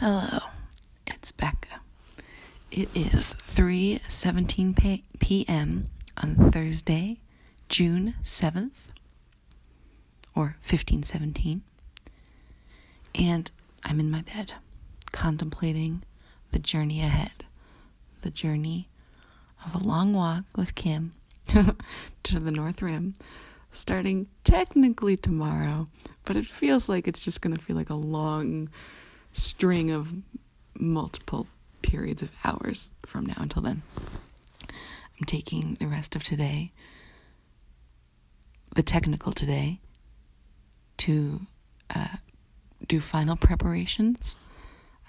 Hello, it's Becca. It is 3:17 p.m. on Thursday, June 7th or 1517. And I'm in my bed contemplating the journey ahead. The journey of a long walk with Kim to the North Rim starting technically tomorrow, but it feels like it's just going to feel like a long string of multiple periods of hours from now until then. I'm taking the rest of today, the technical today, to uh, do final preparations,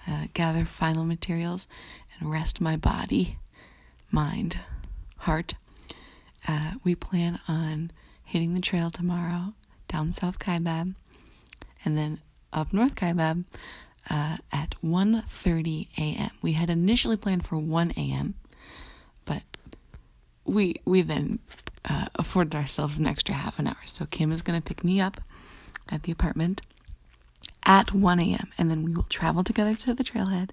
uh, gather final materials, and rest my body, mind, heart. Uh, we plan on hitting the trail tomorrow down South Kaibab, and then up North Kaibab uh, at 1.30 a.m. We had initially planned for 1 a.m., but we we then uh, afforded ourselves an extra half an hour. So Kim is going to pick me up at the apartment at 1 a.m. and then we will travel together to the trailhead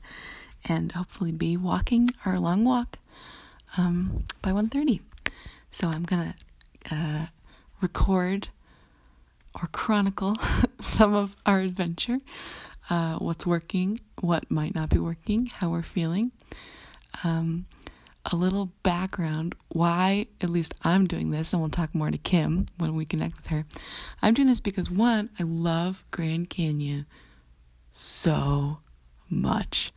and hopefully be walking our long walk um, by 1.30. So I'm going to uh, record or chronicle some of our adventure uh, what's working, what might not be working, how we're feeling. Um, a little background why at least I'm doing this, and we'll talk more to Kim when we connect with her. I'm doing this because one, I love Grand Canyon so much.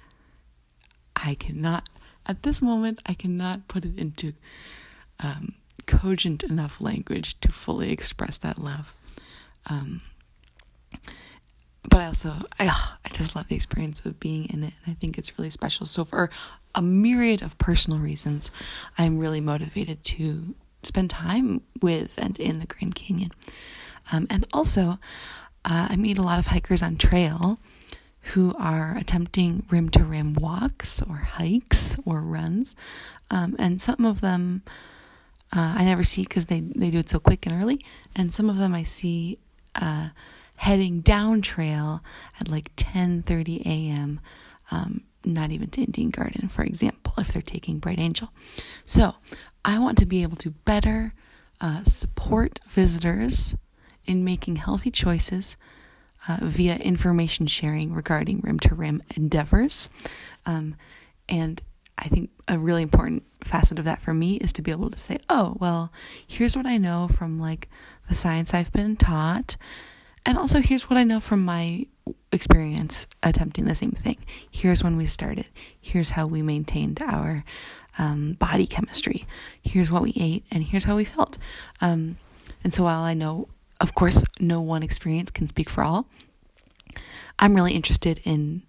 I cannot, at this moment, I cannot put it into um, cogent enough language to fully express that love. Um, but I also I I just love the experience of being in it and I think it's really special. So for a myriad of personal reasons, I'm really motivated to spend time with and in the Grand Canyon. Um, and also, uh, I meet a lot of hikers on trail who are attempting rim to rim walks or hikes or runs. Um, and some of them uh, I never see because they, they do it so quick and early. And some of them I see uh, heading down trail at like 10:30 a.m. Um, not even to Indian Garden, for example, if they're taking Bright Angel. So I want to be able to better uh, support visitors in making healthy choices uh, via information sharing regarding rim to rim endeavors. Um, and I think a really important facet of that for me is to be able to say, oh, well, here's what I know from like the science I've been taught and also, here's what I know from my experience attempting the same thing. Here's when we started. Here's how we maintained our um, body chemistry. Here's what we ate, and here's how we felt. Um, and so, while I know, of course, no one experience can speak for all, I'm really interested in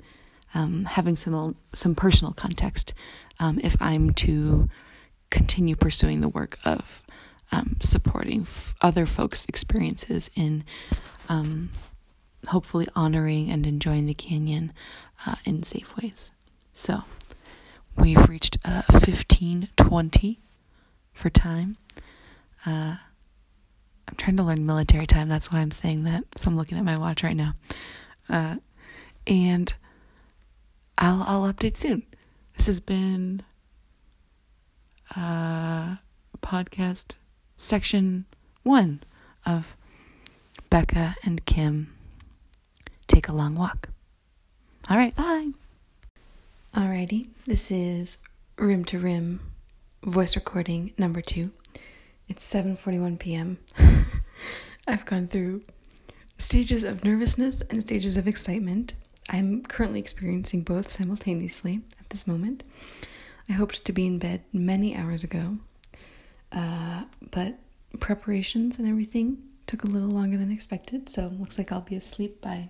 um, having some some personal context um, if I'm to continue pursuing the work of um, supporting f- other folks' experiences in um, hopefully honoring and enjoying the canyon uh, in safe ways. So we've reached uh, 1520 for time. Uh, I'm trying to learn military time. That's why I'm saying that. So I'm looking at my watch right now. Uh, and I'll I'll update soon. This has been uh podcast section one of Becca and Kim take a long walk. All right, bye. Alrighty, this is Rim to Rim voice recording number two. It's 7:41 p.m. I've gone through stages of nervousness and stages of excitement. I'm currently experiencing both simultaneously at this moment. I hoped to be in bed many hours ago, uh, but preparations and everything took a little longer than expected. So looks like I'll be asleep by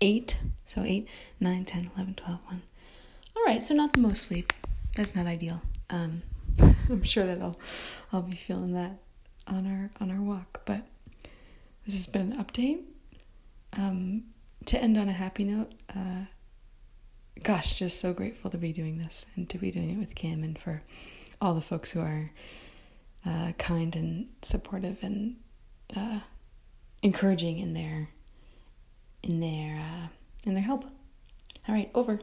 8. So 8, 9, 10, 11, 12, 1. All right, so not the most sleep. That's not ideal. Um, I'm sure that I'll I'll be feeling that on our on our walk. But this has been an update. Um, to end on a happy note, uh, gosh, just so grateful to be doing this and to be doing it with Kim and for all the folks who are uh, kind and supportive and uh, encouraging in their in their uh, in their help. All right, over.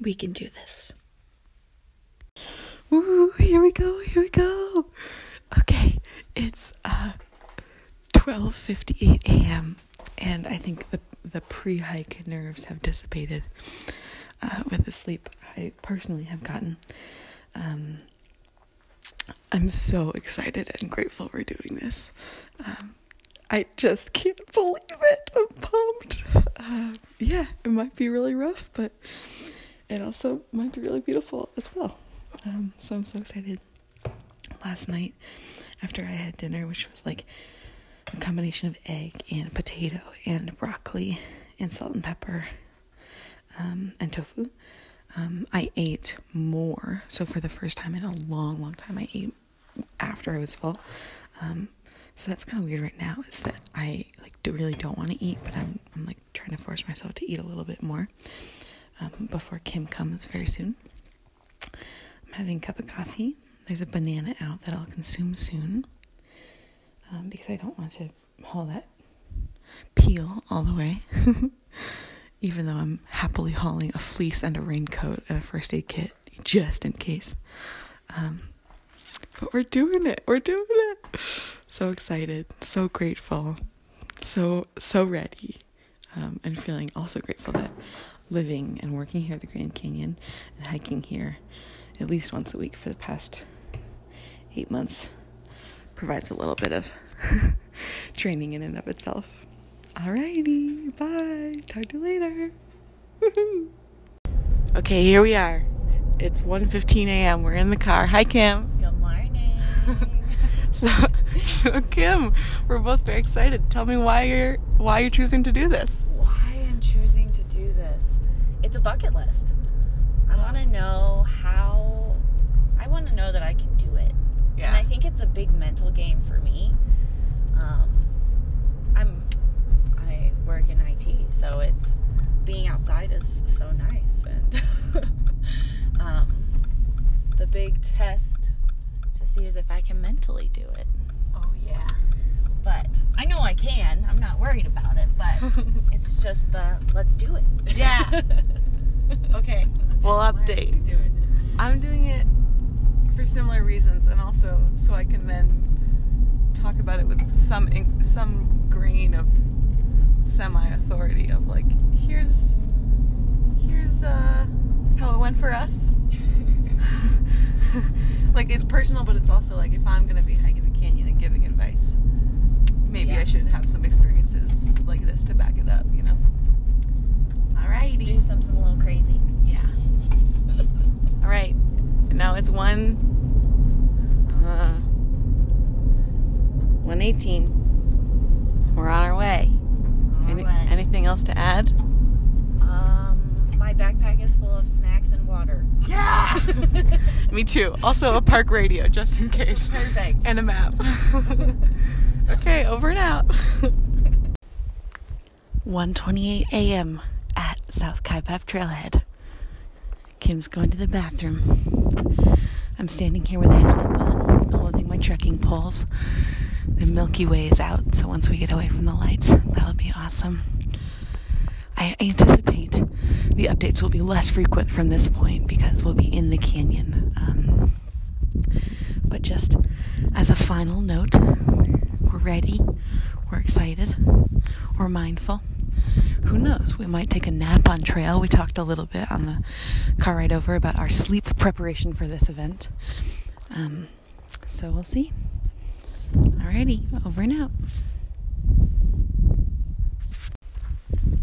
We can do this. Ooh, here we go, here we go. Okay, it's uh 12:58 a.m. and I think the the pre-hike nerves have dissipated uh, with the sleep I personally have gotten. Um, I'm so excited and grateful we're doing this. Um, I just can't believe it. I'm pumped. Uh, yeah, it might be really rough, but it also might be really beautiful as well. Um, so I'm so excited. Last night, after I had dinner, which was like a combination of egg and potato and broccoli and salt and pepper um, and tofu, um, I ate more. So for the first time in a long, long time, I ate after I was full. Um, so that's kind of weird right now. Is that I like do really don't want to eat, but I'm I'm like trying to force myself to eat a little bit more um, before Kim comes very soon. I'm having a cup of coffee. There's a banana out that I'll consume soon um, because I don't want to haul that peel all the way. Even though I'm happily hauling a fleece and a raincoat and a first aid kit just in case. Um, but we're doing it. We're doing it. So excited. So grateful. So, so ready. Um, and feeling also grateful that living and working here at the Grand Canyon and hiking here at least once a week for the past eight months provides a little bit of training in and of itself. Alrighty, bye. Talk to you later. Woohoo. Okay, here we are. It's 1:15 a.m. We're in the car. Hi, Kim. Good morning. So, so Kim, we're both very excited. Tell me why you're why you're choosing to do this. Why I'm choosing to do this? It's a bucket list. I want to know how. I want to know that I can do it. And I think it's a big mental game for me. Um, I'm I work in IT, so it's being outside is so nice, and um, the big test to see is if I can mentally do it. Oh yeah. But I know I can. I'm not worried about it, but it's just the let's do it. Yeah. Okay. We'll update. Do it. I'm doing it for similar reasons, and also so I can then talk about it with some in- some grain of semi-authority of like, here's here's uh, how it went for us. like it's personal, but it's also like if I'm gonna be hiking the canyon and giving advice, maybe Yeah. I should have some experiences like this to back it up. You know. Alrighty. Do something a little crazy. Yeah. All right. Now it's one. Uh, one eighteen. We're on our way. All Any, right. Anything else to add? Um, my backpack is full of snacks and water. Yeah. Me too. Also a park radio, just in case, Perfect. and a map. okay, over and out. 1:28 a.m. at South Kaibab Trailhead. Kim's going to the bathroom. I'm standing here with a headlamp on, holding my trekking poles. The Milky Way is out, so once we get away from the lights, that'll be awesome. I anticipate the updates will be less frequent from this point because we'll be in the canyon. Um, but just as a final note, we're ready, we're excited, we're mindful. Who knows? We might take a nap on trail. We talked a little bit on the car ride over about our sleep preparation for this event. Um, so we'll see. Alrighty, over and out.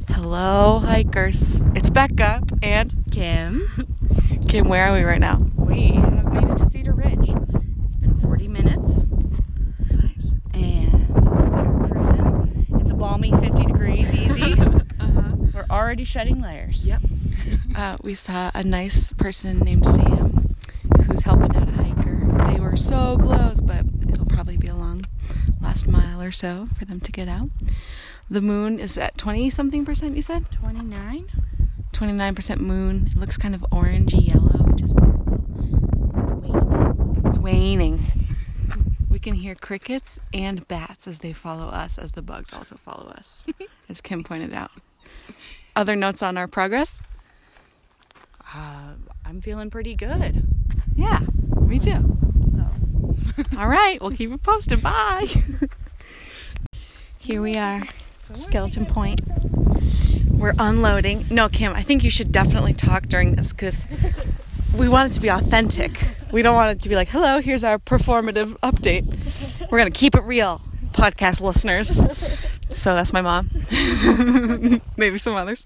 Hello, hikers. It's Becca and Kim, Kim. Where are we right now? we have made it to Cedar Ridge. It's been 40 minutes, Nice. and we're cruising. It's a balmy 50 degrees, easy. Uh-huh. We're already shedding layers. Yep. Uh, we saw a nice person named Sam who's helping out. They were so close, but it'll probably be a long last mile or so for them to get out. The moon is at 20 something percent, you said? 29? 29% moon. It looks kind of orangey yellow, which is beautiful. It's waning. It's waning. We can hear crickets and bats as they follow us, as the bugs also follow us, as Kim pointed out. Other notes on our progress? Uh, I'm feeling pretty good. Yeah, me too. So, All right, we'll keep it posted. Bye. Here we are, Skeleton Point. We're unloading. No, Kim, I think you should definitely talk during this because we want it to be authentic. We don't want it to be like, hello, here's our performative update. We're going to keep it real, podcast listeners. So that's my mom. Maybe some others.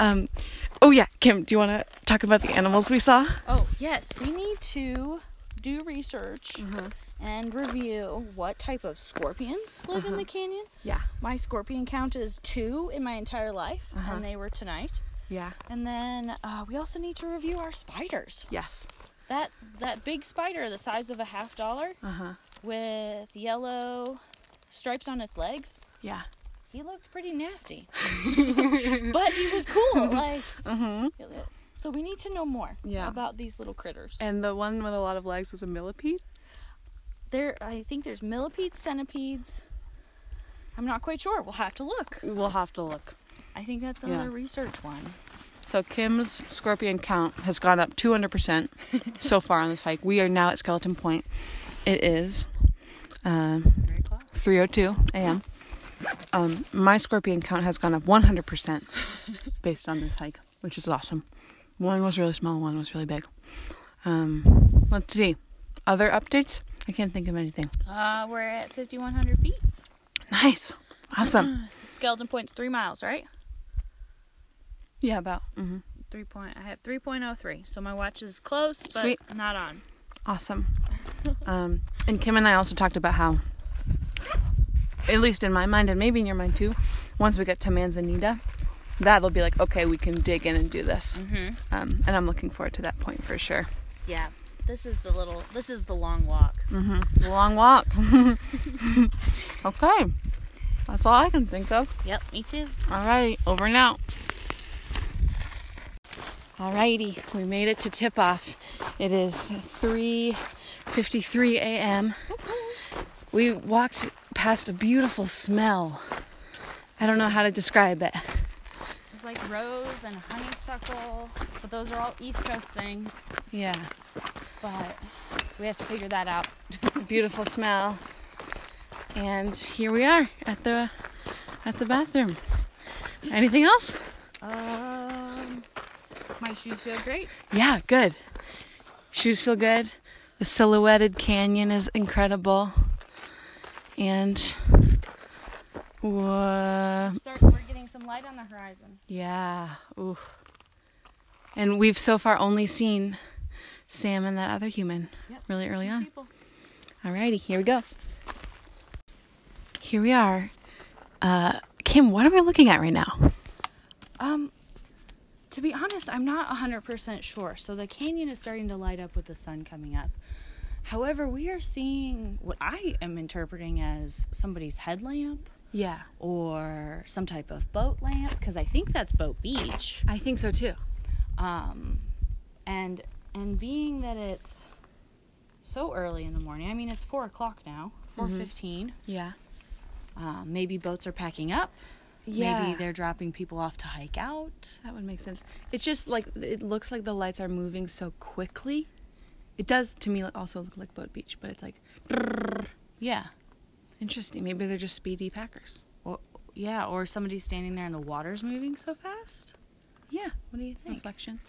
Um, oh, yeah, Kim, do you want to talk about the animals we saw? oh yes, we need to do research and review what type of scorpions live in the canyon. Yeah. My scorpion count is two in my entire life, Uh-huh. and they were tonight. Yeah. And then uh, we also need to review our spiders. Yes. That that big spider, the size of a half dollar, Uh huh. with yellow stripes on its legs. Yeah. He looked pretty nasty, but he was cool. Like, Mm-hmm. So we need to know more Yeah. about these little critters. And the one with a lot of legs was a millipede? There, I think there's millipedes, centipedes. I'm not quite sure. We'll have to look. We'll have to look. I think that's Yeah. another research one. So Kim's scorpion count has gone up 200% so far on this hike. We are now at Skeleton Point. It is close. 3:02 a.m. Um, my scorpion count has gone up 100% based on this hike, which is awesome. One was really small, one was really big. Um, let's see. Other updates? I can't think of anything. Uh, we're at 5,100 feet. Nice. Awesome. Skeleton Point's three miles, right? Yeah, about. hmm Three point. I have 3.03. So my watch is close, but Sweet. not on. Awesome. Um, and Kim and I also talked about how, at least in my mind, and maybe in your mind too, once we get to Manzanita, that'll be like, okay, we can dig in and do this. Mm-hmm. Um, and I'm looking forward to that point for sure. Yeah. This is the little. This is the long walk. Mm-hmm. Long walk. okay. That's all I can think of. Yep. Me too. All right, over and out. Alrighty, we made it to tip off. It is 3:53 a.m. We walked past a beautiful smell. I don't know how to describe it. Like rose and honeysuckle, but those are all East Coast things. Yeah, But we have to figure that out. beautiful smell. And here we are at the at the bathroom. Anything else? Um, my shoes feel great. Yeah, good. Shoes feel good. The silhouetted canyon is incredible. And wha- Start, we're getting some light on the horizon. yeah, ooh. And we've so far only seen Sam and that other human Yep. really early on. People. Alrighty, here we go. Here we are. Uh, Kim, what are we looking at right now? Um, to be honest, I'm not 100% sure. So the canyon is starting to light up with the sun coming up. However, we are seeing what I am interpreting as somebody's headlamp Yeah, or some type of boat lamp because I think that's Boat Beach. I think so too. Um, and and being that it's so early in the morning, I mean it's four o'clock now, four fifteen. Yeah. Um, maybe boats are packing up. Yeah. Maybe they're dropping people off to hike out. That would make sense. It's just like it looks like the lights are moving so quickly. It does to me also look like Boat Beach, but it's like Yeah. Interesting. Maybe they're just speedy packers. Or, yeah, or somebody's standing there and the water's moving so fast. Yeah, What do you think? reflection.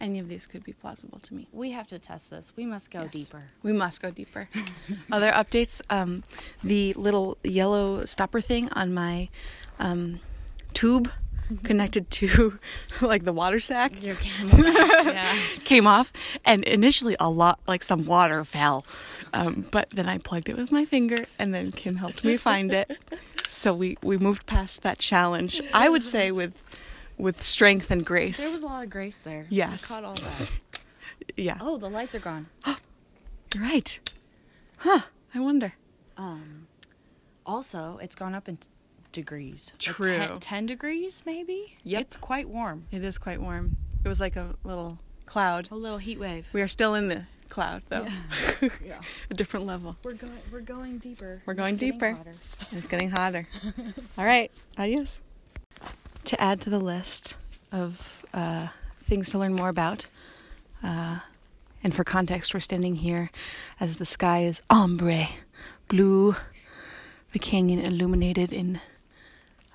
Any of these could be plausible to me. We have to test this. We must go Yes. deeper. We must go deeper. Other updates: um, the little yellow stopper thing on my um, tube connected to like the water sack Your camel. yeah. came off, and initially a lot like some water fell, um, but then I plugged it with my finger, and then Kim helped me find it. So we we moved past that challenge. I would say with with strength and grace. There was a lot of grace there. Yes. caught all that. yeah, Oh, the lights are gone. you're right. Huh? I wonder. Um, also, it's gone up in degrees. Like True. 10, 10 degrees, maybe? Yep. It's quite warm. It is quite warm. It was like a little cloud. A little heat wave. We are still in the cloud though. Yeah. a different level. We're going. We're going deeper. We're going It's deeper. It's getting hotter. All right. Adios. to add to the list of uh, things to learn more about, uh, and for context, we're standing here as the sky is ombre, blue, the canyon illuminated in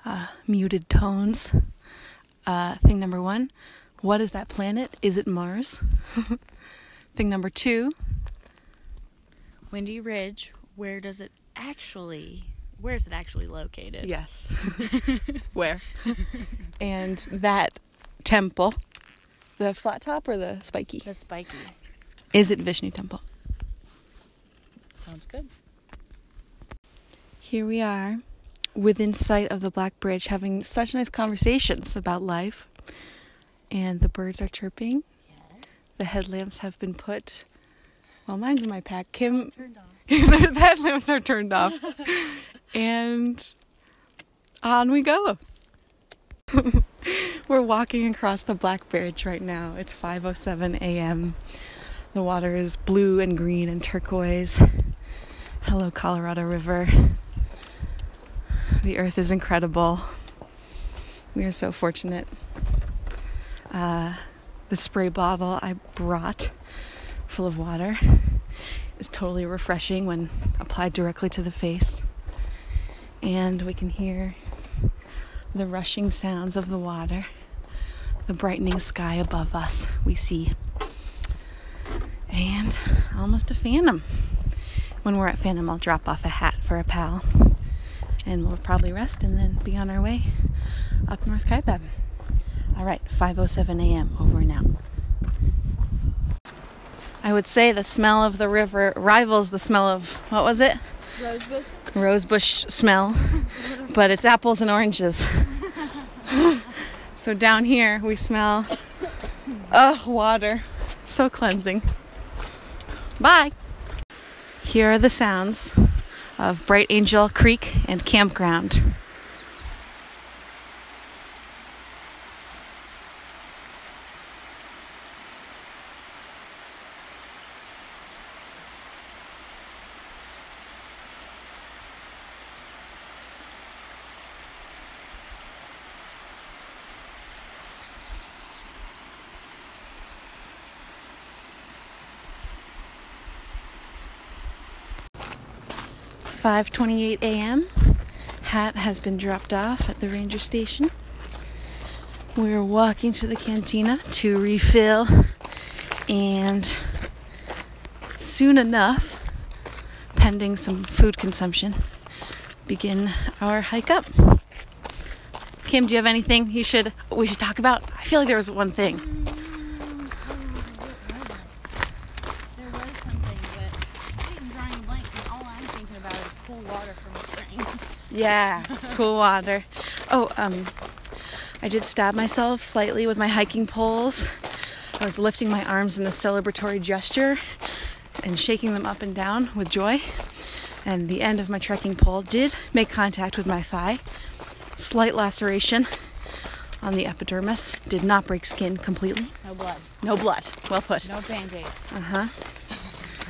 uh, muted tones. Uh, thing number one, what is that planet? Is it Mars? thing number two, Windy Ridge, where does it actually where is it actually located? Yes. where? and that temple, the flat top or the spiky? The spiky. Is it Vishnu Temple? Sounds good. Here we are, within sight of the Black Bridge, having such nice conversations about life. And the birds are chirping. Yes. The headlamps have been put. Well, mine's in my pack. Kim. Turned off. the headlamps are turned off. and on we go. We're walking across the Black Bridge right now. It's 5:07 a.m. The water is blue and green and turquoise. Hello Colorado River. The earth is incredible. We are so fortunate. Uh, the spray bottle I brought full of water is totally refreshing when applied directly to the face. And we can hear the rushing sounds of the water, the brightening sky above us, we see. And almost a phantom. When we're at Phantom, I'll drop off a hat for a pal. And we'll probably rest and then be on our way up North Kaibab. All right, 5:07 a.m. over and out. I would say the smell of the river rivals the smell of what was it? Rosebush. Rosebush smell, but it's apples and oranges. so down here we smell oh water, so cleansing. Bye. Here are the sounds of Bright Angel Creek and campground. Five twenty-eight a.m. Hat has been dropped off at the ranger station. We're walking to the cantina to refill, and soon enough, pending some food consumption, begin our hike up. Kim, do you have anything you should we should talk about? I feel like there was one thing. There was something, but I'm drawing a blank, and all I'm thinking about is cool water from a spring. Yeah, cool water. Oh, um, I did stab myself slightly with my hiking poles. I was lifting my arms in a celebratory gesture and shaking them up and down with joy. And the end of my trekking pole did make contact with my thigh. Slight laceration on the epidermis. Did not break skin completely. No blood. No blood. Well put. No band-aids. Uh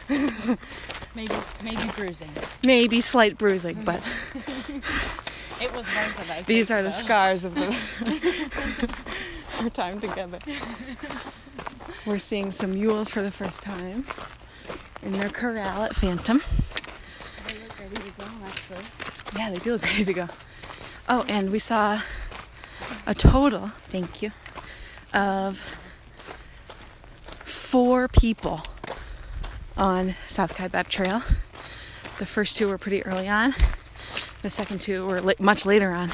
huh. Maybe maybe bruising. Maybe slight bruising, but It was worth it. These are the scars of the our time together. We're seeing some mules for the first time in their corral at Phantom. They look ready to go, actually. Yeah, they do look ready to go. Oh, and we saw a total, thank you, of four people on South Kaibab Trail. The first two were pretty early on. The second two were much later on.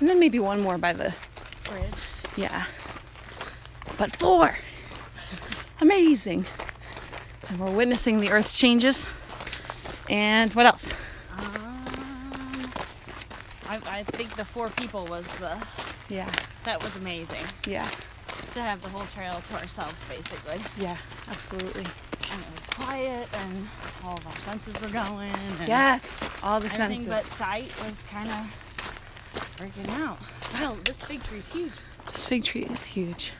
And then maybe one more by the Bridge. Yeah. But four! Amazing. And we're witnessing the Earth's changes. And what else? Um, I, I think the four people was the Yeah, that was amazing yeah, to have the whole trail to ourselves basically. yeah, absolutely. And it was quiet, and all of our senses were going. And Yes, all the Everything senses. but sight was kind of freaking out. Wow, this fig tree's huge. This fig tree is huge.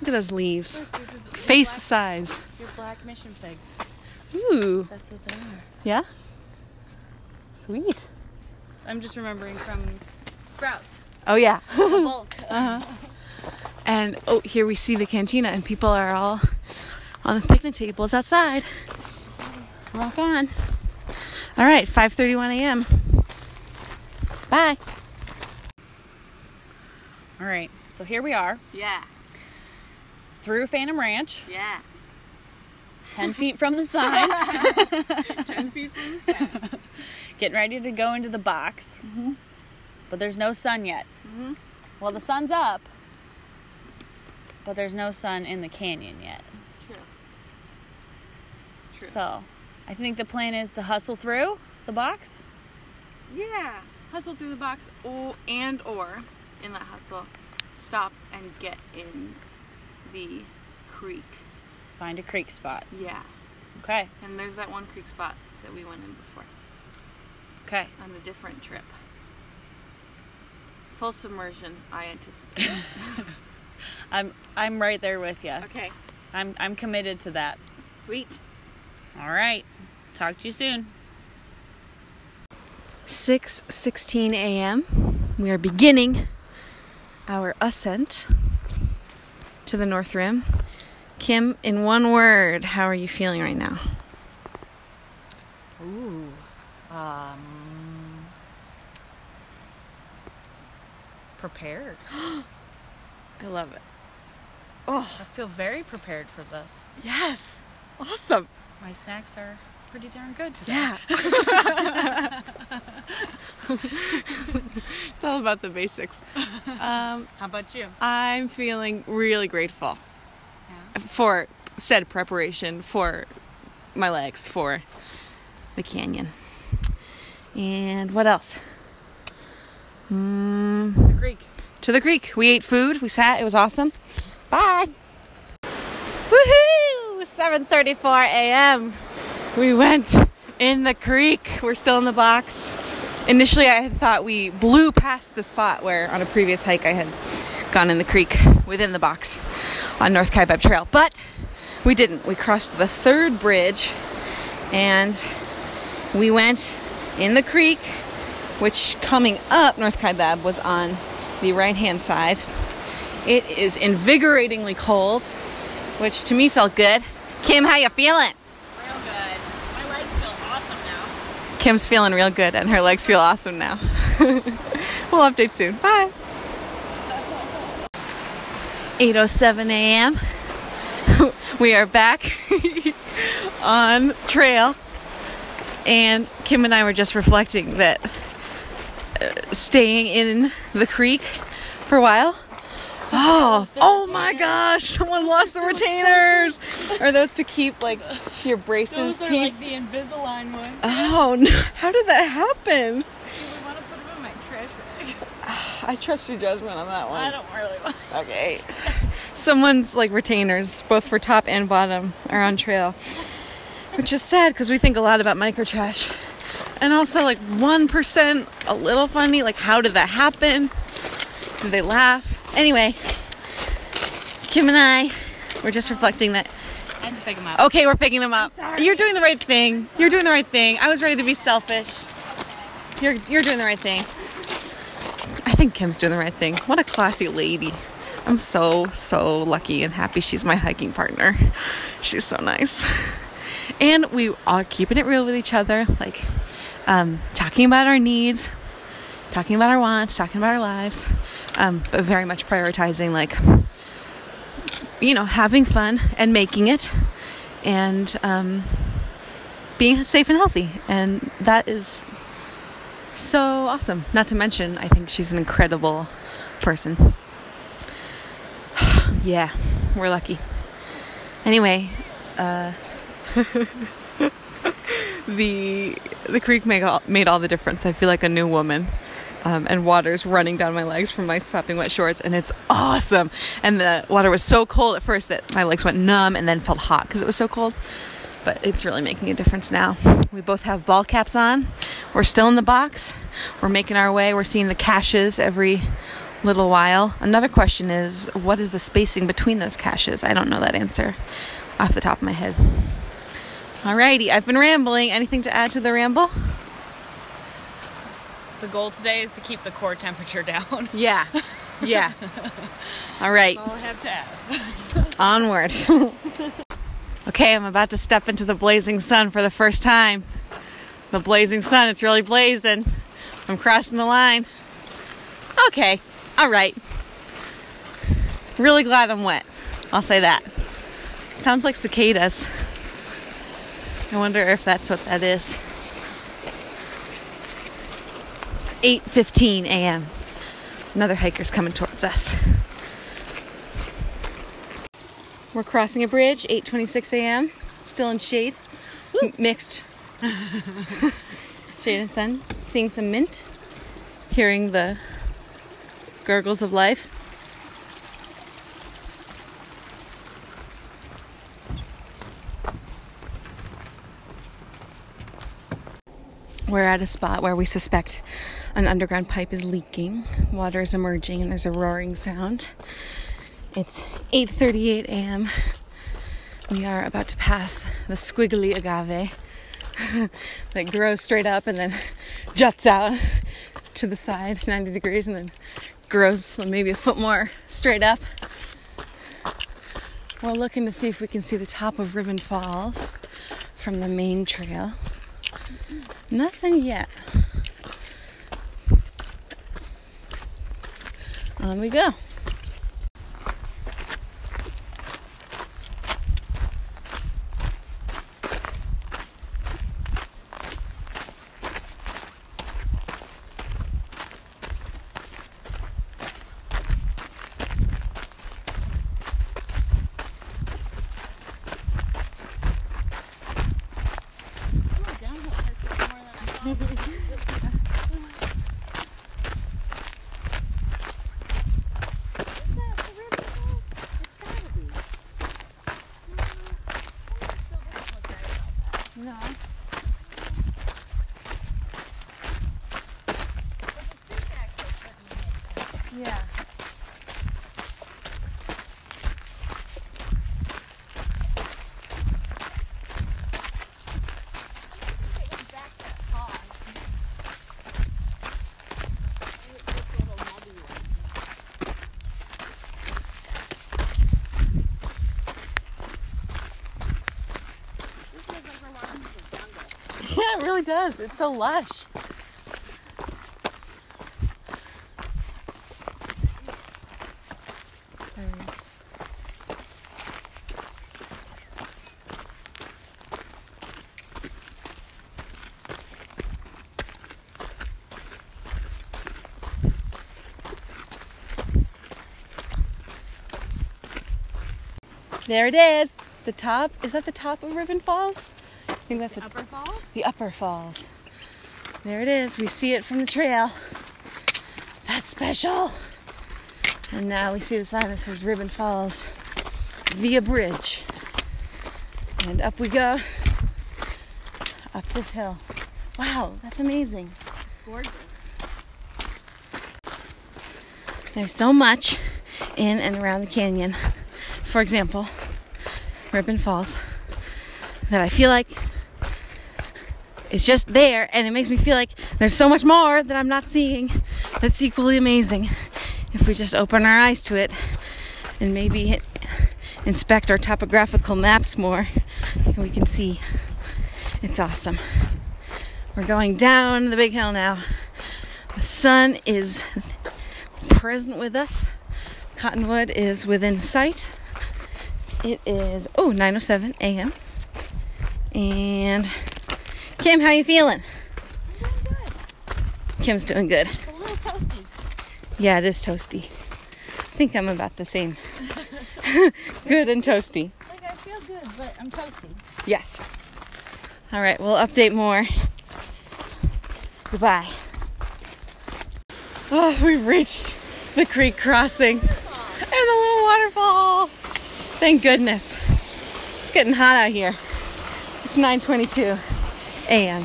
Look at those leaves. Look, is Face black, size. Your black mission figs. Ooh, That's what they are. yeah? Sweet. I'm just remembering from Sprouts. Oh yeah. bulk. uh-huh. And oh, here we see the cantina, and people are all on the picnic tables outside. Rock on. All right, 5:31 a.m. Bye. All right, so here we are. Yeah. Through Phantom Ranch. Yeah. 10 feet from the sign. 10 feet from the sign. Getting ready to go into the box. Mm-hmm. But there's no sun yet. Mm-hmm. Well, the sun's up, but there's no sun in the canyon yet. True. True. So, I think the plan is to hustle through the box. Yeah, hustle through the box, or and or in that hustle, stop and get in the creek. Find a creek spot. Yeah. Okay. And there's that one creek spot that we went in before. Okay. On a different trip. Full submersion, I anticipate. I'm I'm right there with you. Okay. I'm I'm committed to that. Sweet. All right. Talk to you soon. 6:16 a.m. We are beginning our ascent to the North Rim. Kim, in one word, how are you feeling right now? Ooh. Um prepared. I love it. Oh, I feel very prepared for this. Yes. Awesome. My snacks are pretty darn good today. Yeah. it's all about the basics. Um, How about you? I'm feeling really grateful yeah. for said preparation for my legs for the canyon. And what else? Mm, the creek. To the creek. We ate food. We sat. It was awesome. Bye. Woohoo! 7:34 a.m. We went in the creek. We're still in the box. Initially, I had thought we blew past the spot where on a previous hike I had gone in the creek within the box on North Kaibab Trail, but we didn't. We crossed the third bridge and we went in the creek, which coming up North Kaibab was on the right hand side. It is invigoratingly cold, which to me felt good. Kim, how you feeling? Real good. My legs feel awesome now. Kim's feeling real good and her legs feel awesome now. we'll update soon. Bye. 8:07 a.m. we are back on trail and Kim and I were just reflecting that staying in the creek for a while Oh, oh my gosh! Someone lost the retainers. Are those to keep like your braces those teeth? Are, like the Invisalign ones. Oh no! How did that happen? Do we want to put them in my trash bag? I trust your judgment on that one. I don't really want. Okay. Someone's like retainers, both for top and bottom, are on trail, which is sad because we think a lot about micro trash, and also like one percent, a little funny. Like, how did that happen? Did they laugh? Anyway, Kim and I were just reflecting that. I had to pick them up. Okay, we're picking them up. You're doing the right thing. You're doing the right thing. I was ready to be selfish. You're you're doing the right thing. I think Kim's doing the right thing. What a classy lady. I'm so so lucky and happy she's my hiking partner. She's so nice. And we are keeping it real with each other, like um, talking about our needs, talking about our wants, talking about our lives, um, but very much prioritizing like you know having fun and making it, and um, being safe and healthy, and that is so awesome. Not to mention, I think she's an incredible person. yeah, we're lucky. Anyway, uh, the the creek made all, made all the difference. I feel like a new woman um, and water's running down my legs from my sopping wet shorts, and it's awesome. And the water was so cold at first that my legs went numb and then felt hot because it was so cold. But it's really making a difference now. We both have ball caps on. We're still in the box. We're making our way. We're seeing the caches every little while. Another question is what is the spacing between those caches? I don't know that answer off the top of my head. Alrighty, I've been rambling. Anything to add to the ramble? the goal today is to keep the core temperature down. Yeah. Yeah. All right. That's all I have to add. Onward. okay, I'm about to step into the blazing sun for the first time. The blazing sun, it's really blazing. I'm crossing the line. Okay. All right. Really glad I'm wet. I'll say that. Sounds like cicadas. I wonder if that's what that is. 8:15 a.m. Another hiker's coming towards us. We're crossing a bridge, 8:26 a.m. Still in shade, M- mixed shade and sun. Seeing some mint, hearing the gurgles of life. We're at a spot where we suspect an underground pipe is leaking. Water is emerging and there's a roaring sound. It's 8:38 a.m. We are about to pass the squiggly agave that grows straight up and then juts out to the side 90 degrees and then grows maybe a foot more straight up. We're looking to see if we can see the top of Ribbon Falls from the main trail. Nothing yet. On we go. No. Yeah. Yeah, it really does. It's so lush. There it is. The top. Is that the top of Ribbon Falls? Think that's the Upper fall? the upper falls. There it is. We see it from the trail. That's special. And now we see the sign that says Ribbon Falls via bridge. And up we go. Up this hill. Wow, that's amazing. Gorgeous. There's so much in and around the canyon. For example, Ribbon Falls that I feel like is just there and it makes me feel like there's so much more that I'm not seeing that's equally amazing. If we just open our eyes to it and maybe inspect our topographical maps more we can see. It's awesome. We're going down the big hill now. The sun is present with us. Cottonwood is within sight. It is oh 907 a.m and Kim, how are you feeling? Kim's doing good. A little toasty. Yeah, it is toasty. I think I'm about the same. good and toasty. Like I feel good, but I'm toasty. Yes. All right, we'll update more. Goodbye. Oh, we've reached the creek crossing and the little waterfall. Thank goodness. It's getting hot out here. It's 9:22 a.m.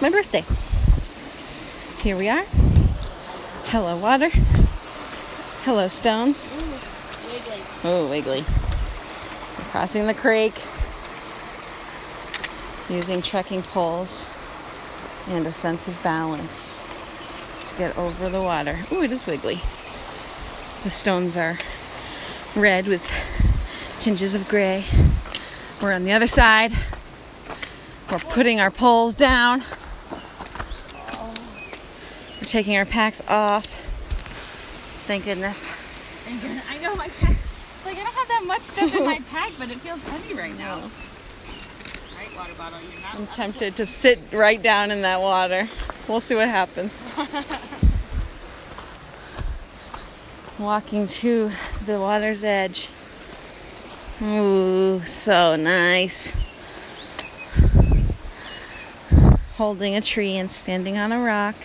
My birthday. Here we are. Hello, water. Hello, stones. Wiggly. Oh, wiggly. Crossing the creek using trekking poles and a sense of balance. to get over the water. Ooh, it is wiggly. The stones are red with tinges of gray. We're on the other side. We're putting our poles down. We're taking our packs off. Thank goodness. I know my pack. It's like I don't have that much stuff in my pack, but it feels heavy right now. Right, water bottle. You're not. I'm tempted to sit right down in that water. We'll see what happens. Walking to the water's edge. Ooh, so nice. Holding a tree and standing on a rock.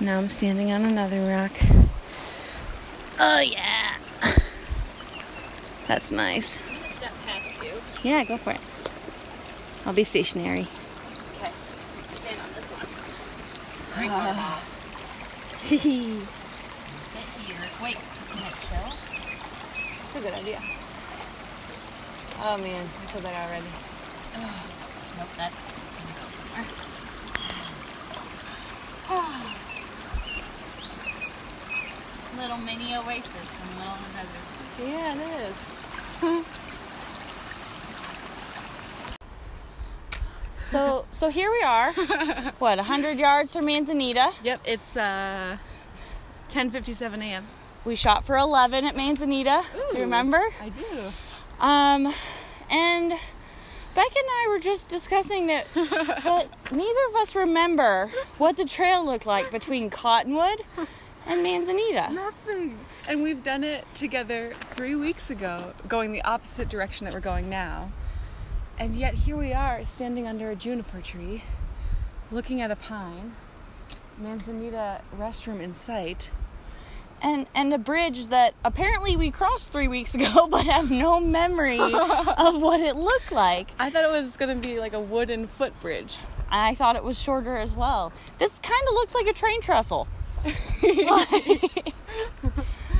Now I'm standing on another rock. Oh, yeah. That's nice. I'm gonna step past you. Yeah, go for it. I'll be stationary. Okay. Stand on this one. Right, water bottle. That's Sit here. Wait. Can it chill? That's a good idea. Oh man, I feel that already. Nope. That's gonna go somewhere. Little mini oasis in the middle of the desert. Yeah, it is. So, so here we are. what, 100 yards from Manzanita? Yep, it's uh 10:57 a.m. We shot for 11 at Manzanita. Do you remember? I do. Um, and Beck and I were just discussing that, that neither of us remember what the trail looked like between Cottonwood and Manzanita. Nothing. And we've done it together 3 weeks ago, going the opposite direction that we're going now. And yet here we are standing under a juniper tree, looking at a pine. Manzanita restroom in sight. And and a bridge that apparently we crossed three weeks ago, but have no memory of what it looked like. I thought it was going to be like a wooden footbridge. I thought it was shorter as well. This kind of looks like a train trestle.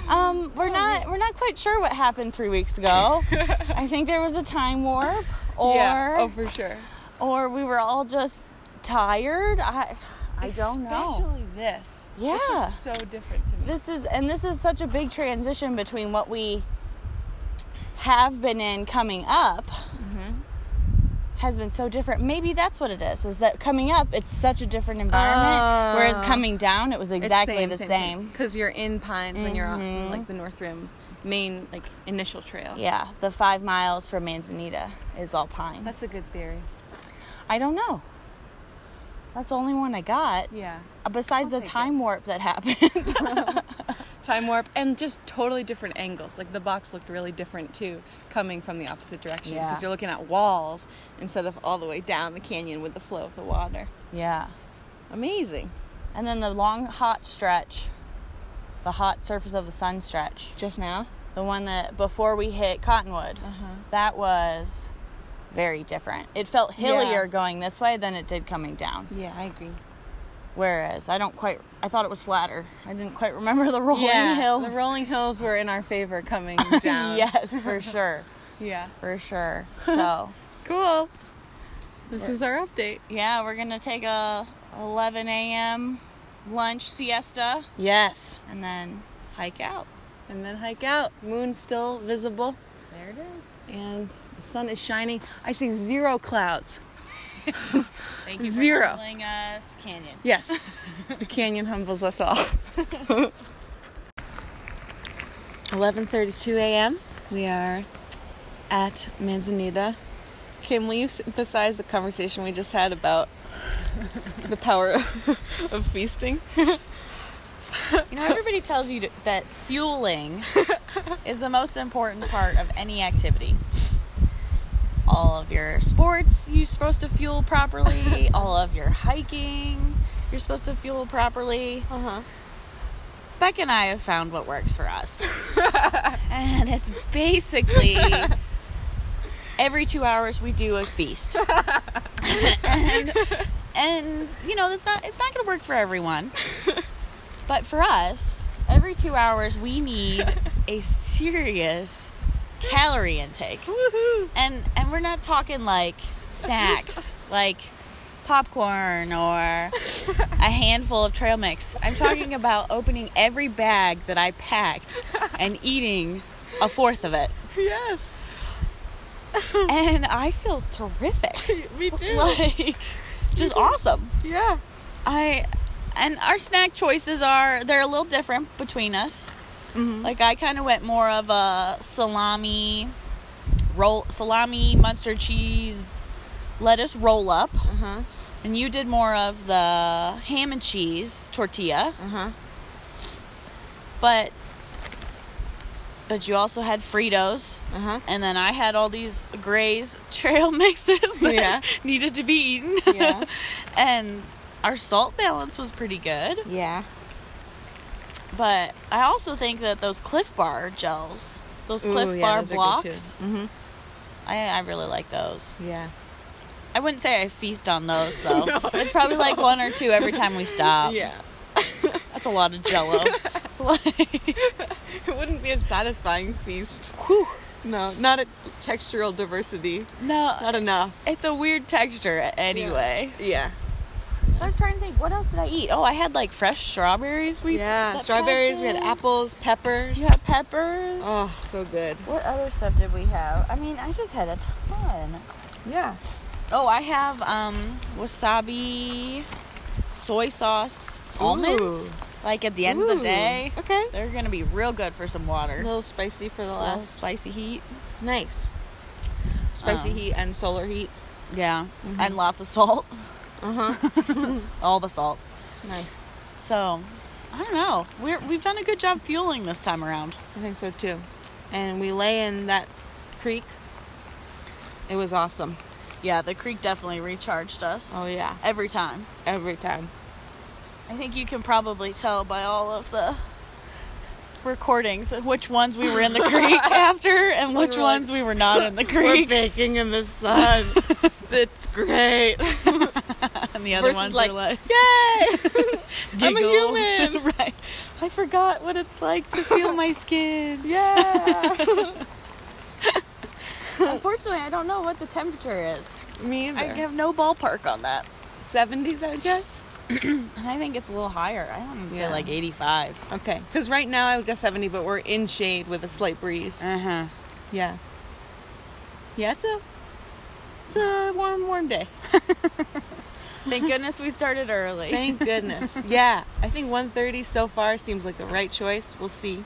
um, we're not we're not quite sure what happened three weeks ago. I think there was a time warp, or yeah, oh for sure. or we were all just tired. I I don't know. Especially this. Yeah. This looks so different to me. This is and this is such a big transition between what we have been in coming up Mm-hmm. has been so different. Maybe that's what it is. Is that coming up it's such a different environment, whereas Oh. coming down it was exactly the same. Because you're in Pines when you're on Mhm. like the North Rim main like initial trail. Yeah, the five miles from Manzanita is all pine. That's a good theory. I don't know. That's the only one I got. Yeah. uh, Besides I'll the time warp that happened. Time warp and just totally different angles. Like the box looked really different too, coming from the opposite direction. Yeah. Because you're looking at walls instead of all the way down the canyon with the flow of the water. yeah. Amazing. And then the long hot stretch, the hot surface of the sun stretch, Just now. the one that before we hit Cottonwood, Uh huh. that was very different. It felt hillier going this way than it did coming down. Yeah, I agree. Whereas I don't quite, I thought it was flatter. I didn't quite remember the rolling yeah, hills. the rolling hills were in our favor coming down. yes, for sure. Yeah. For sure. So, Cool. This is our update. yeah, we're going to take a 11 a.m. lunch siesta Yes. and then hike out. And then hike out. Moon still visible, There it is. and sun is shining. I see zero clouds. Thank you for Zero. humbling us, Canyon. Yes. the canyon humbles us all. 11:32 a.m. We are at Manzanita. Kim, will you synthesize the conversation we just had about the power of feasting? You know, everybody tells you to, that fueling is the most important part of any activity. All of your sports, you're supposed to fuel properly. All of your hiking, you're supposed to fuel properly. Uh-huh. Beck and I have found what works for us. and it's basically every two hours we do a feast. and, and, you know, that's not, it's not going to work for everyone. But for us, every two hours we need a serious calorie intake. Woohoo! And, and we're not talking like snacks, like popcorn or a handful of trail mix. I'm talking about opening every bag that I packed and eating a fourth of it. Yes. and I feel terrific. Me too. Like just awesome. Yeah. I and our snack choices are they're a little different between us. Mm-hmm. Like I kind of went more of a salami roll salami mustard cheese lettuce roll up. Uh-huh. And you did more of the ham and cheese tortilla. Uh-huh. But but you also had Fritos. Uh-huh. And then I had all these Gray's trail mixes that Yeah. needed to be eaten. Yeah. and our salt balance was pretty good. Yeah. But I also think that those Clif Bar gels, those Ooh, Clif yeah, Bar those blocks. Mhm. I, I really like those. Yeah. I wouldn't say I feast on those though. No, it's probably like one or two every time we stop. Yeah. That's a lot of jello. It wouldn't be a satisfying feast. Whew. No, not a textural diversity. No, Not enough. it's a weird texture anyway. Yeah. I was trying to think, what else did I eat? Oh, I had like fresh strawberries. We Yeah. Strawberries, we had apples, peppers. You had peppers. Oh, so good. What other stuff did we have? I mean, I just had a ton. Yeah. Oh, I have um wasabi, soy sauce, almonds. Ooh. Like at the end of the day, Okay. they're gonna be real good for some water. A little spicy for the A little last. spicy heat. Nice. Spicy Um, heat and solar heat. Yeah, and lots of salt. Uh huh. All the salt. nice. So, I don't know. We're we've done a good job fueling this time around. I think so too. And we lay in that creek. It was awesome. Yeah, the creek definitely recharged us Oh yeah. every time. Every time. I think you can probably tell by all of the recordings which ones we were in the creek after and We which like, ones we were not in the creek. We're baking in the sun. it's great. And the other Versus ones like, are like Yay! I'm a human. right. I forgot what it's like to feel my skin. Yeah. Unfortunately, I don't know what the temperature is. Me either. I have no ballpark on that. 70s, I guess. And I think it's a little higher. I want to say Yeah. like 85. Okay. Because right now I would guess 70, but we're in shade with a slight breeze. Uh-huh. Yeah. Yeah, it's a it's a warm, warm day. Thank goodness we started early. Thank goodness. yeah, I think 1:30 so far seems like the right choice. We'll see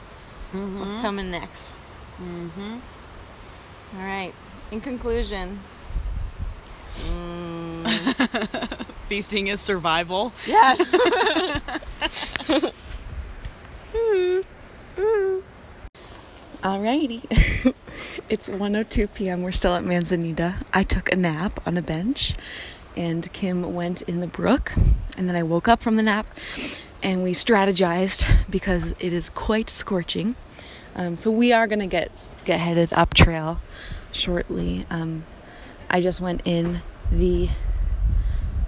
what's coming next. mm-hmm. All right. In conclusion, mm, Feasting is survival. yes. Alrighty. it's 1:02 p.m. We're still at Manzanita. I took a nap on a bench and Kim went in the brook and then I woke up from the nap and we strategized because it is quite scorching. Um, so we are to get get headed up trail shortly. Um, I just went in the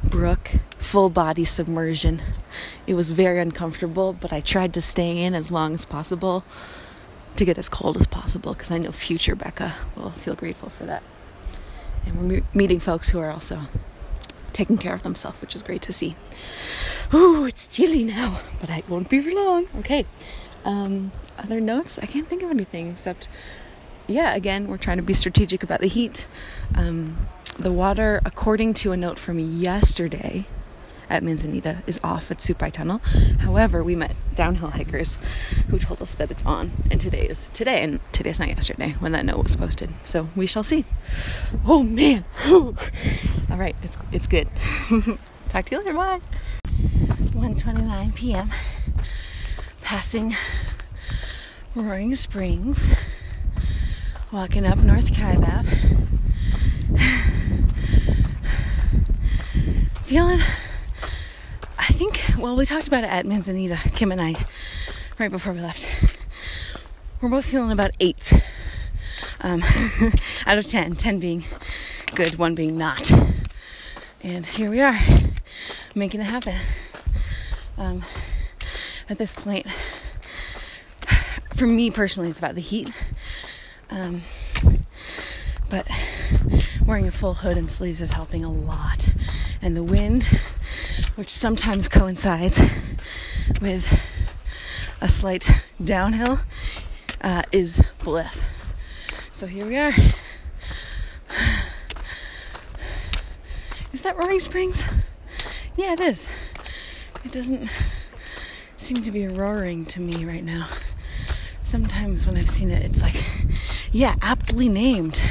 brook full body submersion. It was very uncomfortable, but I tried to stay in as long as possible to get as cold as possible because I know future Becca will feel grateful for that. And we're meeting folks who are also taking care of themselves, which is great to see. Ooh, it's chilly now, but I won't be for long. Okay. Um, other notes? I can't think of anything except, yeah, again, we're trying to be strategic about the heat. Um, the water, according to a note from yesterday at Manzanita, is off at Supai Tunnel. However, we met downhill hikers who told us that it's on, and today is today, and today's not yesterday when that note was posted. So we shall see. Oh man! All right, it's it's good. Talk to you later. Bye. 1:29 p.m. Passing Roaring Springs, walking up North Kaibab. Feeling, I think, well, we talked about it at Manzanita, Kim and I, right before we left. We're both feeling about eight um, out of ten, 10 being good, one being not. And here we are, making it happen. Um, at this point, for me personally, it's about the heat. Um, but wearing a full hood and sleeves is helping a lot. and the wind, which sometimes coincides with a slight downhill, uh, is bliss. So here we are. Is that Roaring Springs? Yeah, it is. It doesn't seem to be roaring to me right now. Sometimes when I've seen it, it's like, yeah, aptly named.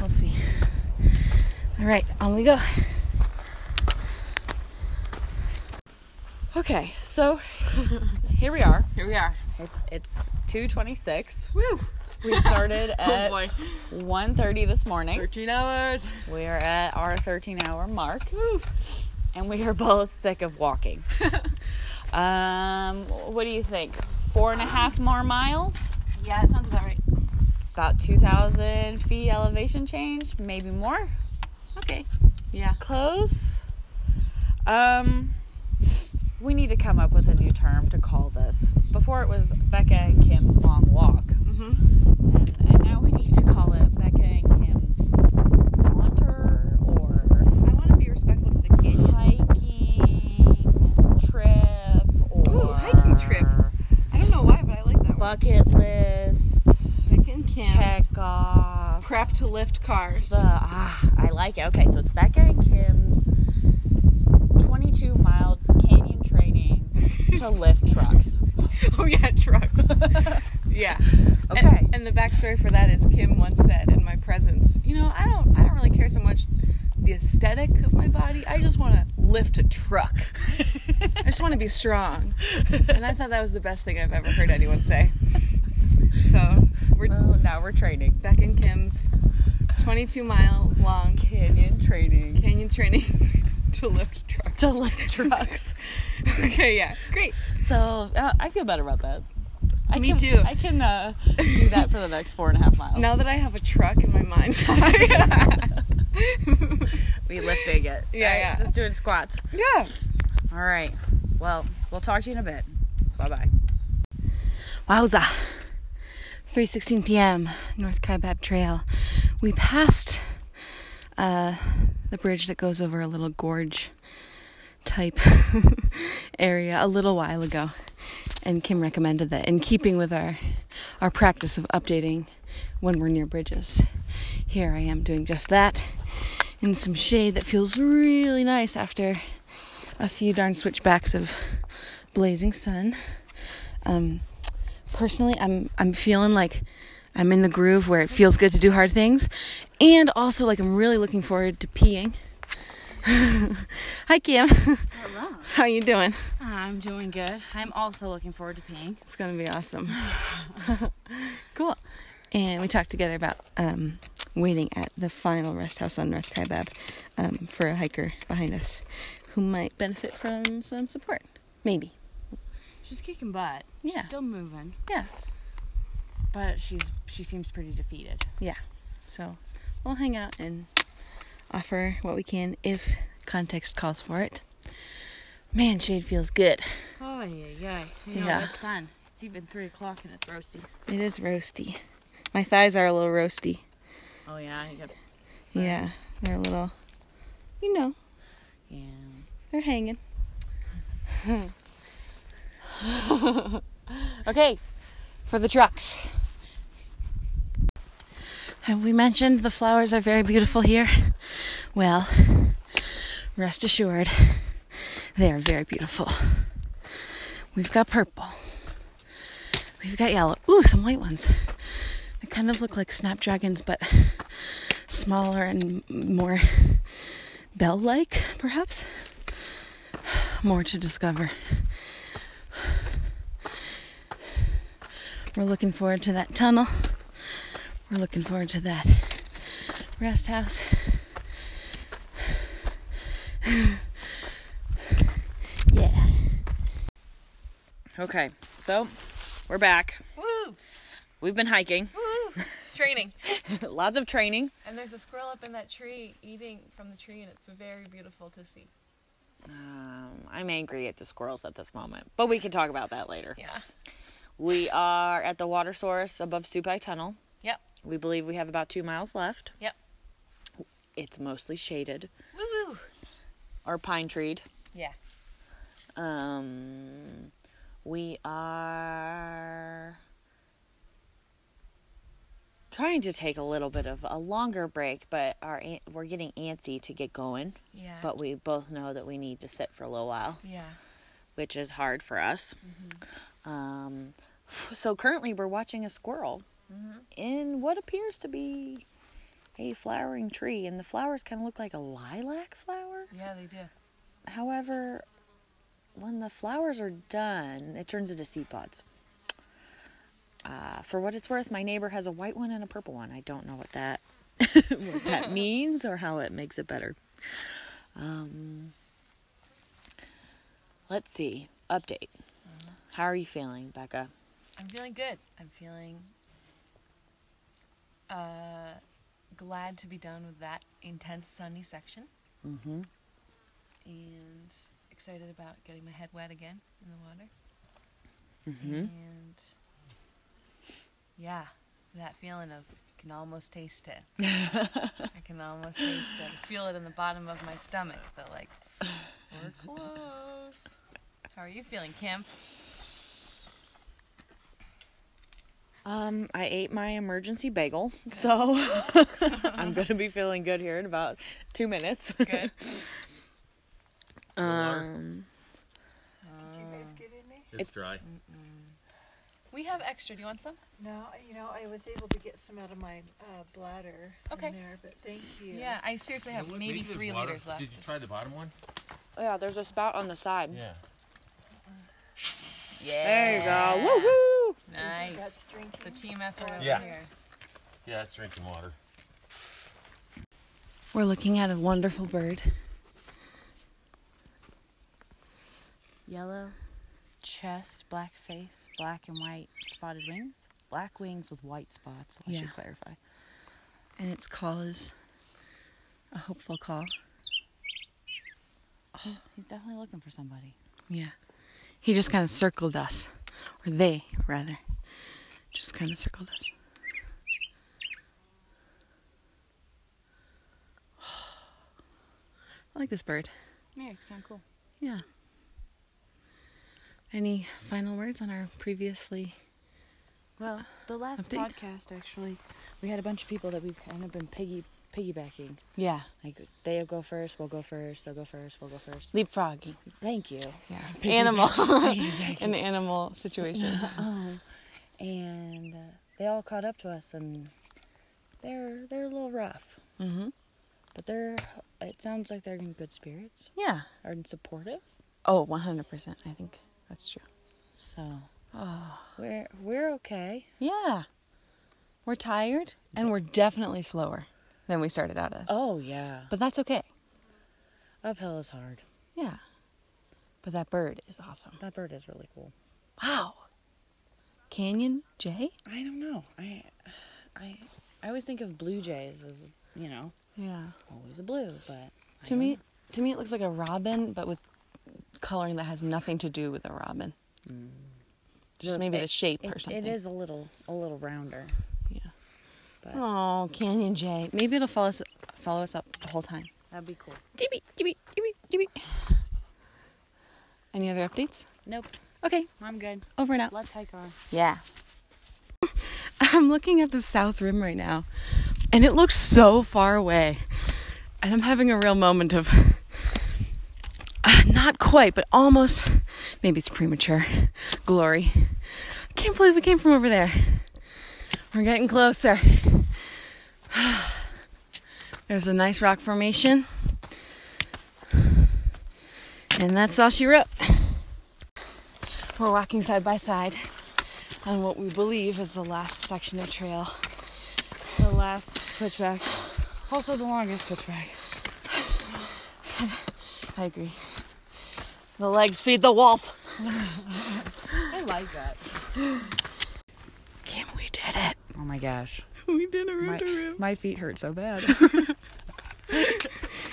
we'll see. All right, on we go. Okay, so here we are. Here we are. It's it's 2:26. Woo! We started at boy. 1:30 this morning. 13 hours. We are at our 13-hour mark, and we are both sick of walking. um, what do you think? Four and a half more miles? Yeah, that sounds about right. About 2,000 feet elevation change, maybe more. Okay. Yeah. Close. Um, we need to come up with a new term to call this. Before it was Becca and Kim's long walk, Mm-hmm. and, and now we need to call it Becca and Kim's saunter or I want to be respectful to the canyon. hiking trip or Ooh, hiking trip. I don't know why, but I like that one. bucket list Beck and Kim. check off. Prep to lift cars. The, ah, I like it. Okay, so it's Becca and Kim's 22 mile canyon training to lift trucks. oh yeah, trucks. yeah. Okay. And, and the backstory for that is Kim once said in my presence, you know, I don't I don't really care so much the aesthetic of my body. I just want to lift a truck. I just want to be strong. And I thought that was the best thing I've ever heard anyone say. So we're So now we're training. Beck and Kim's 22 mile long Canyon training canyon training to lift trucks. to lift trucks. okay, yeah, great. so uh, I feel better about that. I Me can, too. I can uh, do that for the next four and a half miles. Now that I have a truck in my mind's eye. We lifting it. Yeah, right? yeah. Just doing squats. yeah. All right. Well, we'll talk to you in a bit. Bye bye. Wowza. 3:16 p.m. North Kaibab Trail. We passed uh, the bridge that goes over a little gorge type area a little while ago, and Kim recommended that in keeping with our our practice of updating when we're near bridges. Here I am doing just that in some shade that feels really nice after a few darn switchbacks of blazing sun. Um, personally i'm i'm feeling like i'm in the groove where it feels good to do hard things. And also like i'm really looking forward to peeing. Hi kim. Hello. how you doing? I'm doing good. I'm also looking forward to peeing. it's gonna be awesome. Cool. And we talked together about um, waiting at the final rest house on north kaibab um, for a hiker behind us who might benefit from some support. Maybe She's kicking butt. Yeah. She's still moving, yeah but she's she seems pretty defeated. Yeah. So we'll hang out and offer what we can if context calls for it. Man, shade feels good. Oh yeah, yeah. You know, Yeah. it's sun. It's even three o'clock and it's roasty. It is roasty. My thighs are a little roasty. Oh yeah, Yeah, they're a little, you know, yeah. they're hanging. Okay, For the trucks. Have we mentioned the flowers are very beautiful here? Well, rest assured, they are very beautiful. We've got purple. We've got yellow. Ooh, some white ones. They kind of look like snapdragons, but smaller and more bell like, perhaps. More to discover. We're looking forward to that tunnel. We're looking forward to that rest house. yeah. Okay, so we're back. Woo! We've been hiking, Woo! Training. lots of training. And there's a squirrel up in that tree eating from the tree, and it's very beautiful to see. Um, I'm angry at the squirrels at this moment, but we can talk about that later. Yeah. We are at the water source above Supai Tunnel. Yep. We believe we have about two miles left. Yep. it's mostly shaded Woo woo. or pine treed. Yeah. Um, we are trying to take a little bit of a longer break, but our we're getting antsy to get going. Yeah. But we both know that we need to sit for a little while, yeah. which is hard for us. Um, so currently we're watching a squirrel in what appears to be a flowering tree, and the flowers kind of look like a lilac flower. Yeah, they do. However, when the flowers are done, it turns into seed pods. Uh, for what it's worth, my neighbor has a white one and a purple one. I don't know what that what that means or how it makes it better. Um, let's see. Update. How are you feeling, Becca? I'm feeling good. I'm feeling uh, glad to be done with that intense sunny section Mm-hmm. and excited about getting my head wet again in the water. Mm-hmm. And yeah, that feeling of you can almost taste it. I can almost taste it. I feel it in the bottom of my stomach. But like we're close. How are you feeling, Kim? Um, I ate my emergency bagel, so I'm gonna be feeling good here in about two minutes. Good. Um, Did you guys get any? It's, dry. We have extra. Do you want some? No, you know, I was able to get some out of my uh, bladder Okay. in there, but thank you. Yeah, I seriously have What- maybe there's three water. liters left. Did you try the bottom one? yeah, there's a spout on the side. Yeah. Yeah. There you go. Woo woo. Nice. That's drinking. The team effort over Yeah. here. Yeah, it's drinking water. We're looking at a wonderful bird. Yellow chest, black face, black and white spotted wings. Black wings with white spots. I Yeah. should clarify. And its call is a hopeful call. Oh. he's definitely looking for somebody. Yeah. He just kind of circled us. Or they, rather. Just kind of circled us. I like this bird. Yeah, it's kind of cool. Yeah. Any final words on our previously? Well, the last Update? podcast actually, we had a bunch of people that we've kind of been piggy piggybacking. Yeah. Like they go first, we'll go first. They'll go first, we'll go first. Leapfrogging. Thank you. Yeah. Animal. An animal situation. Um, and uh, they all caught up to us, and they're they're a little rough, mm-hmm. but they're. It sounds like they're in good spirits Yeah. and supportive. Oh, 100%. I think that's true. So Oh. we're we're okay. Yeah. We're tired and we're definitely slower than we started out as. Oh yeah, But that's okay. uphill is hard. Yeah. But that bird is awesome. That bird is really cool. Wow. Canyon Jay? I don't know. I I I always think of blue jays as you know Yeah. always a blue, but To me, know. to me, it looks like a robin, but with coloring that has nothing to do with a robin. Mm. Just The- maybe it- the shape it, or something. It is a little a little rounder. Yeah. But Oh, Canyon Jay. Maybe it'll follow us, follow us up the whole time. that'd be cool. Dibby, dibby, dibby, dibby. Any other updates? Nope, Okay, I'm good. over and out. Let's hike on. Yeah. I'm looking at the south rim right now, and it looks so far away. And I'm having a real moment of not quite, but almost maybe it's premature glory. I can't believe we came from over there. We're getting closer. There's a nice rock formation. And that's all she wrote. We're walking side by side on what we believe is the last section of trail. The last switchback, also the longest switchback. I agree. The legs feed the wolf. I like that. Kim, we did it. Oh my gosh, We did a room my, my feet hurt so bad.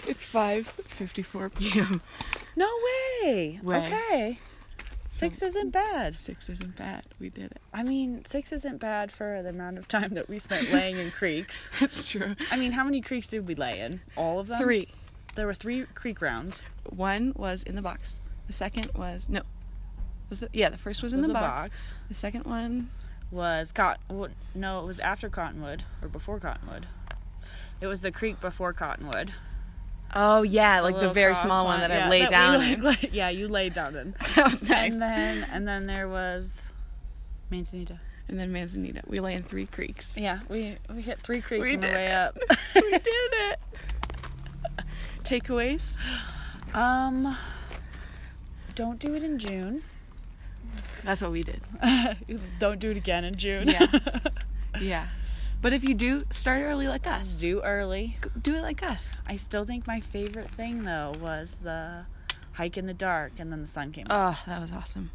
It's 5:54 p.m. no way. Way. Okay. Six isn't bad. Six isn't bad. We did it. I mean, six isn't bad for the amount of time that we spent laying in creeks. That's true. I mean, how many creeks did we lay in? All of them? Three. There were three creek rounds. One was in the box. The second was no. Was the, yeah, the first was in Was the box. box. The second one Was cotton? No, it was after Cottonwood or before Cottonwood. It was the creek before Cottonwood. Oh yeah, like the very small one that I yeah, lay we, down like, in. lay- yeah, you laid down in. that was nice. And then and then there was Manzanita. And then Manzanita. We lay in three creeks. Yeah, we we hit three creeks We on the way it. up. we did it. Takeaways? Um, don't do it in June. That's what we did. don't do it again in June. Yeah. Yeah. But if you do, start early like us. do early. Do it like us. I still think my favorite thing though was the hike in the dark and then the sun came up. Oh, that was awesome.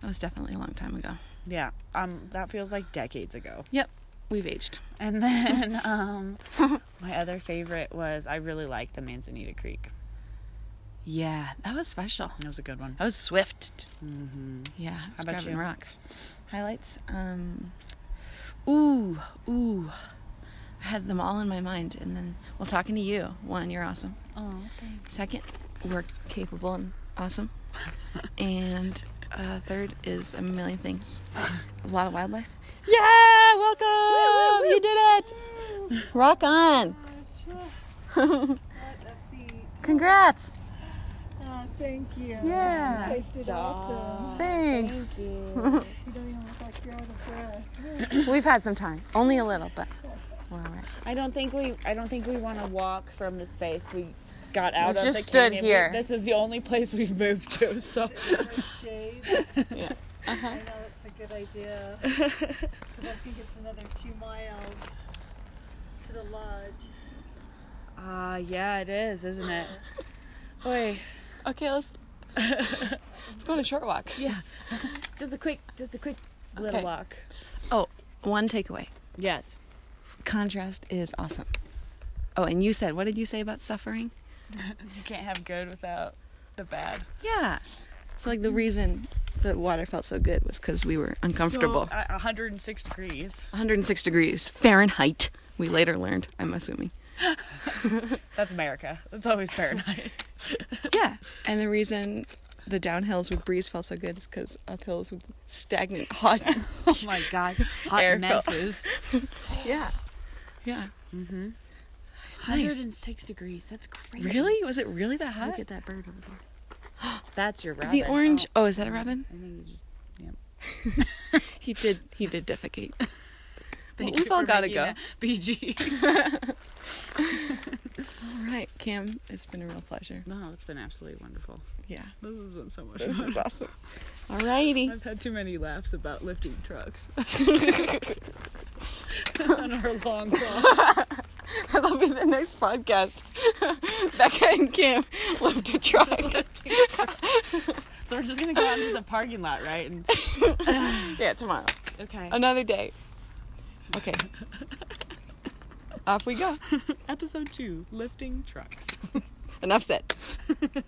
That was definitely a long time ago. Yeah, um, that feels like decades ago. Yep. We've aged. And then um, my other favorite was I really liked the Manzanita Creek. Yeah, that was special. That was a good one. That was swift. Mm-hmm. Yeah, How about you? rocks. Highlights. Um, ooh, ooh. I had them all in my mind, and then well, talking to you. One, you're awesome. Oh, thanks. Second, we're capable and awesome. and uh, third is a million things. A lot of wildlife. Yeah, welcome. You did it. Rock on. Congrats. Thank you. Yeah. You guys did awesome. Thanks. You don't even look like you're out of breath. We've had some time, only a little, but we're all right. I don't think we I don't think we want to walk from the space we got out We've of. just the stood canyon. here. This is the only place we've moved to. So Nice shade. Yeah. I know it's a good idea. 'Cause I think it's another two miles to the lodge. Ah, yeah, it is, isn't it? Boy, Okay, let's let's go on a short walk. yeah. Just a quick, just a quick little Okay. walk. Oh, one takeaway. Yes. Contrast is awesome. Oh, and you said, what did you say about suffering? You can't have good without the bad. Yeah. So like the reason the water felt so good was because we were uncomfortable. So, uh, 106 degrees. 106 degrees Fahrenheit. We later learned. I'm assuming. That's America. That's always Fahrenheit. Yeah. And the reason the downhills with breeze felt so good is because uphills with stagnant hot. oh my god. Hot Air fill. messes. yeah. Yeah. Mm-hmm. Nice. 106 degrees. That's crazy. Really? Was it really that hot? Look at that bird over there. That's your rabbit. The orange. Oh, Oh, is that a robin? I think you just. Yep. He did. He did defecate. Thank we've all gotta go. BG. All right, Cam. It's been a real pleasure. no, it's been absolutely wonderful. Yeah. This has been so much This fun. is awesome. Alrighty. I've had too many laughs about lifting trucks. On our long walk. That'll be the next podcast. Becca and Cam lift a truck. So we're just gonna go out into the parking lot, right? And yeah, tomorrow. okay. Another day. Okay. Off we go. Episode two: lifting trucks. Enough said.